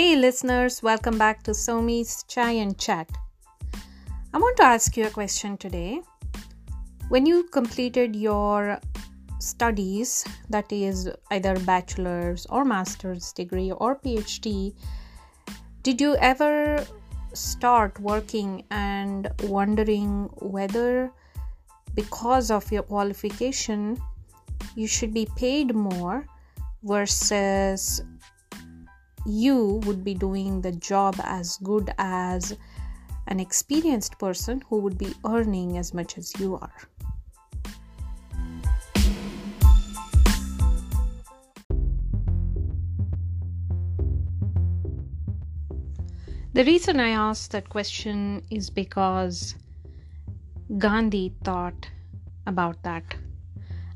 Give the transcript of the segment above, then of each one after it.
Hey, listeners, welcome back to Soumya's Chai and Chat. I want to ask you a question today. When you completed your studies, that is either bachelor's or master's degree or PhD, did you ever start working and wondering whether because of your qualification you should be paid more versus you would be doing the job as good as an experienced person who would be earning as much as you are. The reason I asked that question is because Gandhi thought about that.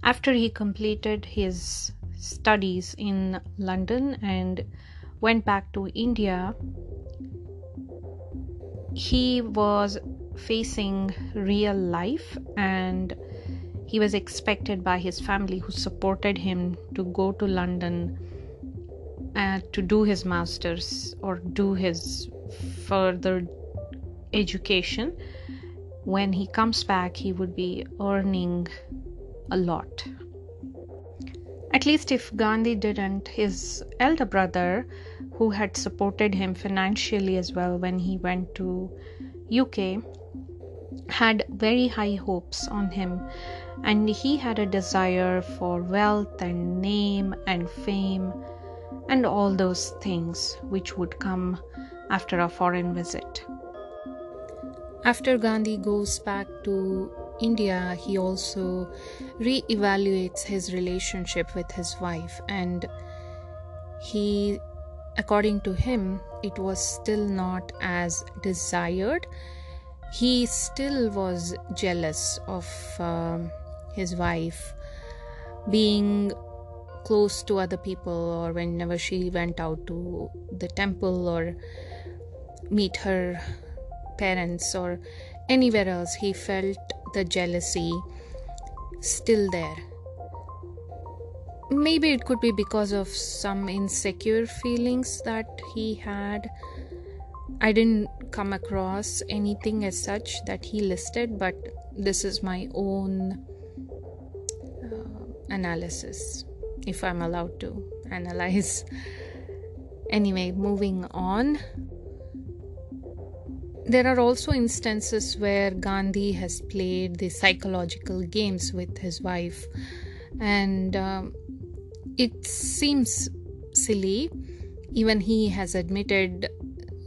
After he completed his studies in London and went back to India, he was facing real life and he was expected by his family who supported him to go to London uh, to do his master's or do his further education. When he comes back, he would be earning a lot. At least if Gandhi didn't, his elder brother who had supported him financially as well when he went to UK had very high hopes on him and he had a desire for wealth and name and fame and all those things which would come after a foreign visit. After Gandhi goes back to India, he also re evaluates his relationship with his wife and he according to him, it was still not as desired. He still was jealous of uh, his wife being close to other people, or whenever she went out to the temple or meet her parents or anywhere else, he felt the jealousy still there. Maybe it could be because of some insecure feelings that he had. I didn't come across anything as such that he listed but this is my own uh, analysis if i'm allowed to analyze. Anyway moving on there are also instances where Gandhi has played the psychological games with his wife, and um, it seems silly. Even he has admitted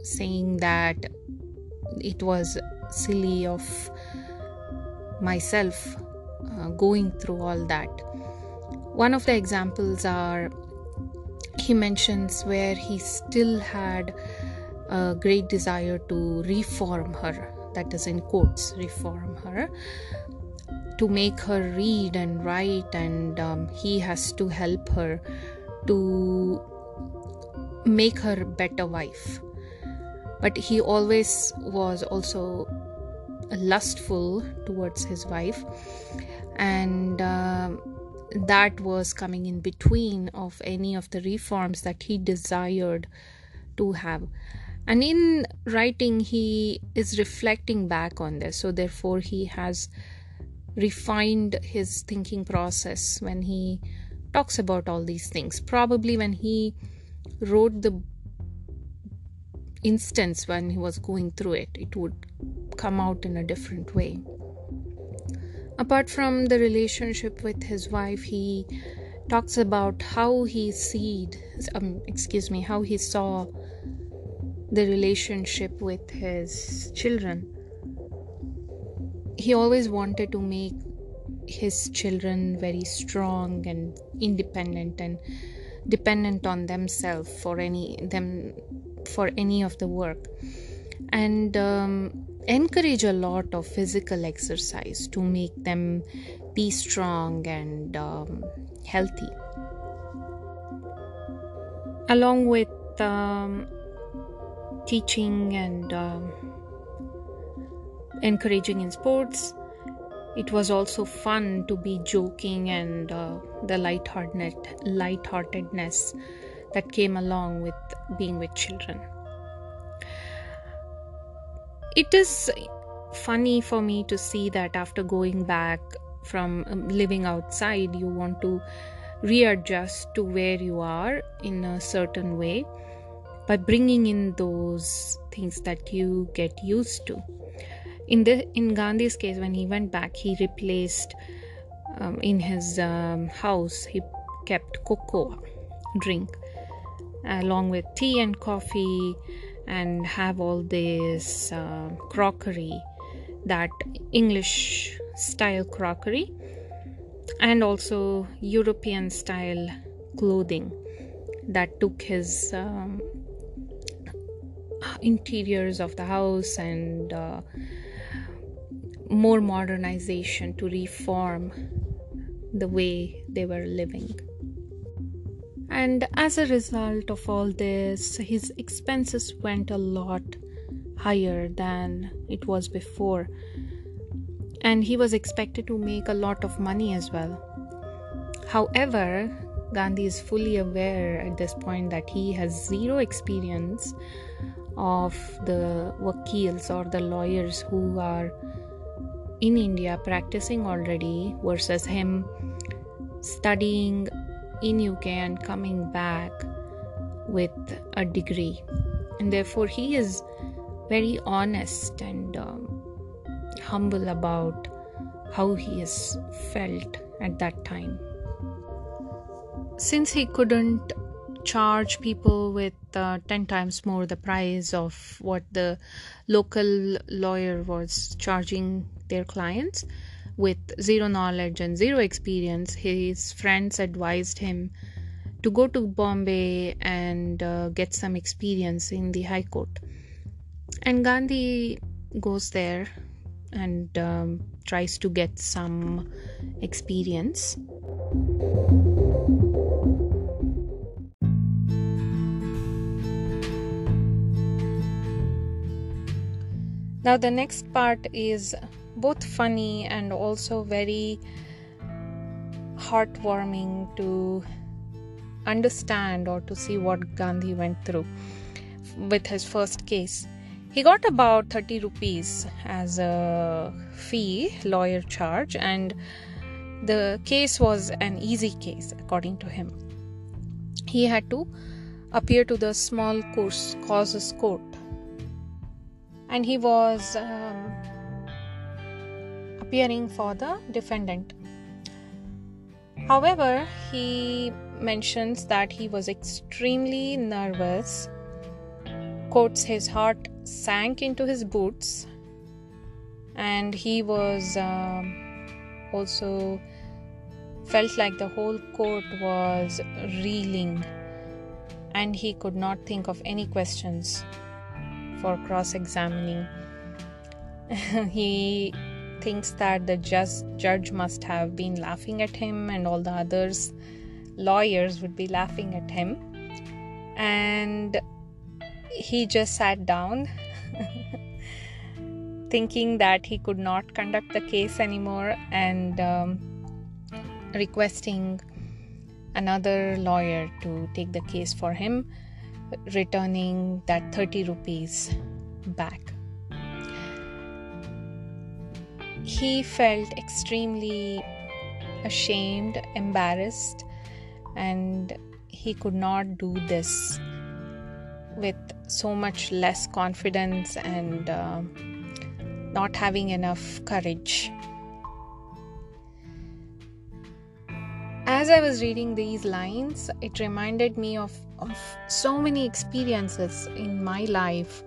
saying that it was silly of myself uh, going through all that. One of the examples are he mentions where he still had a great desire to reform her, that is in quotes, reform her, to make her read and write, and um, he has to help her to make her better wife. But he always was also lustful towards his wife, and uh, that was coming in between of any of the reforms that he desired to have and in writing he is reflecting back on this so therefore he has refined his thinking process when he talks about all these things. Probably when he wrote the instance when he was going through it, it would come out in a different way. Apart from the relationship with his wife, he talks about how he seed, um, excuse me, how he saw the relationship with his children. He always wanted to make his children very strong and independent and dependent on themselves for any them for any of the work. And um, encourage a lot of physical exercise to make them be strong and um, healthy. Along with um, teaching and um, encouraging in sports. It was also fun to be joking and uh, the lighthearted lightheartedness that came along with being with children. It is funny for me to see that after going back from um, living outside, you want to readjust to where you are in a certain way by bringing in those things that you get used to. In the in gandhi's case when he went back he replaced um, in his um, house he kept cocoa drink along with tea and coffee and have all this uh, crockery that english style crockery and also European style clothing that took his um, interiors of the house and uh, more modernization to reform the way they were living. And as a result of all this, his expenses went a lot higher than it was before and he was expected to make a lot of money as well. However, Gandhi is fully aware at this point that he has zero experience of the vakils or the lawyers who are in India practicing already versus him studying in UK and coming back with a degree. And therefore, he is very honest and um, humble about how he has felt at that time. Since he couldn't charge people with uh, 10 times more the price of what the local lawyer was charging their clients with zero knowledge and zero experience, his friends advised him to go to Bombay and uh, get some experience in the High Court. And Gandhi goes there and um, tries to get some experience. Now, the next part is both funny and also very heartwarming to understand or to see what Gandhi went through with his first case. He got about 30 rupees as a fee, lawyer charge, and the case was an easy case according to him. He had to appear to the small course causes court, and he was um, appearing for the defendant. However, he mentions that he was extremely nervous, quotes his heart sank into his boots and he was uh, also felt like the whole court was reeling and he could not think of any questions for cross examining he thinks that the just judge must have been laughing at him and all the others lawyers would be laughing at him. And he just sat down thinking that he could not conduct the case anymore and um, requesting another lawyer to take the case for him, returning that 30 rupees back. He felt extremely ashamed, embarrassed, and he could not do this with so much less confidence and uh, not having enough courage. As I was reading these lines, it reminded me of, of so many experiences in my life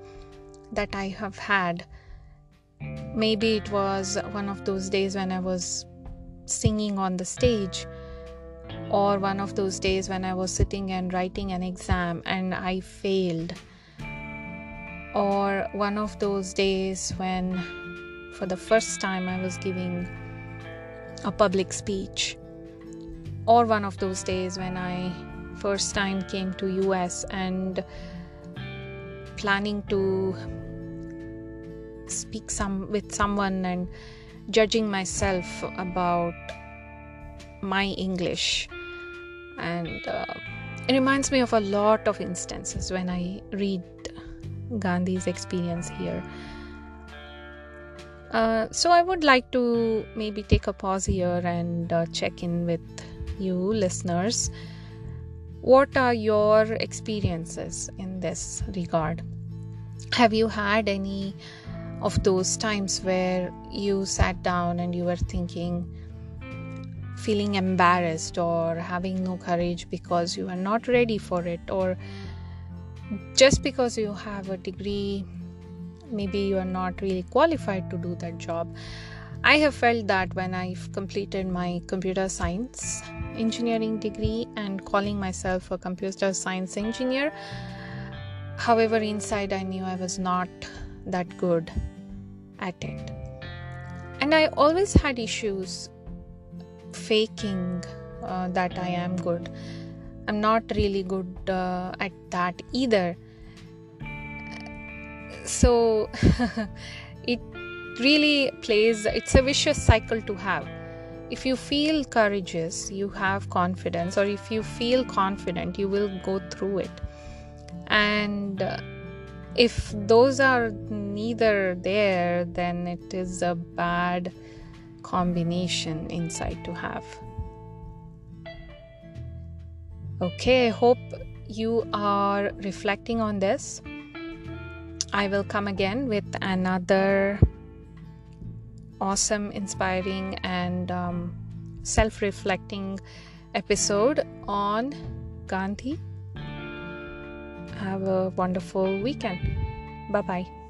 that I have had. Maybe it was one of those days when I was singing on the stage or one of those days when I was sitting and writing an exam and I failed, or one of those days when for the first time I was giving a public speech, or one of those days when I first time came to US and planning to speak some with someone and judging myself about my English and uh, it reminds me of a lot of instances when I read Gandhi's experience here. Uh, so I would like to maybe take a pause here and uh, check in with you listeners. What are your experiences in this regard? Have you had any of those times where you sat down and you were thinking, feeling embarrassed or having no courage because you are not ready for it, or just because you have a degree, maybe you are not really qualified to do that job? I have felt that when I've completed my computer science engineering degree and calling myself a computer science engineer. However, inside I knew I was not that good at it. And I always had issues faking uh, that I am good. I'm not really good uh, at that either. So really plays, it's a vicious cycle to have. If you feel courageous, you have confidence, or if you feel confident, you will go through it. And uh, if those are neither there, then it is a bad combination inside to have. Okay, I hope you are reflecting on this. I will come again with another awesome, inspiring, and um, self reflecting episode on Gandhi have a wonderful weekend. Bye bye.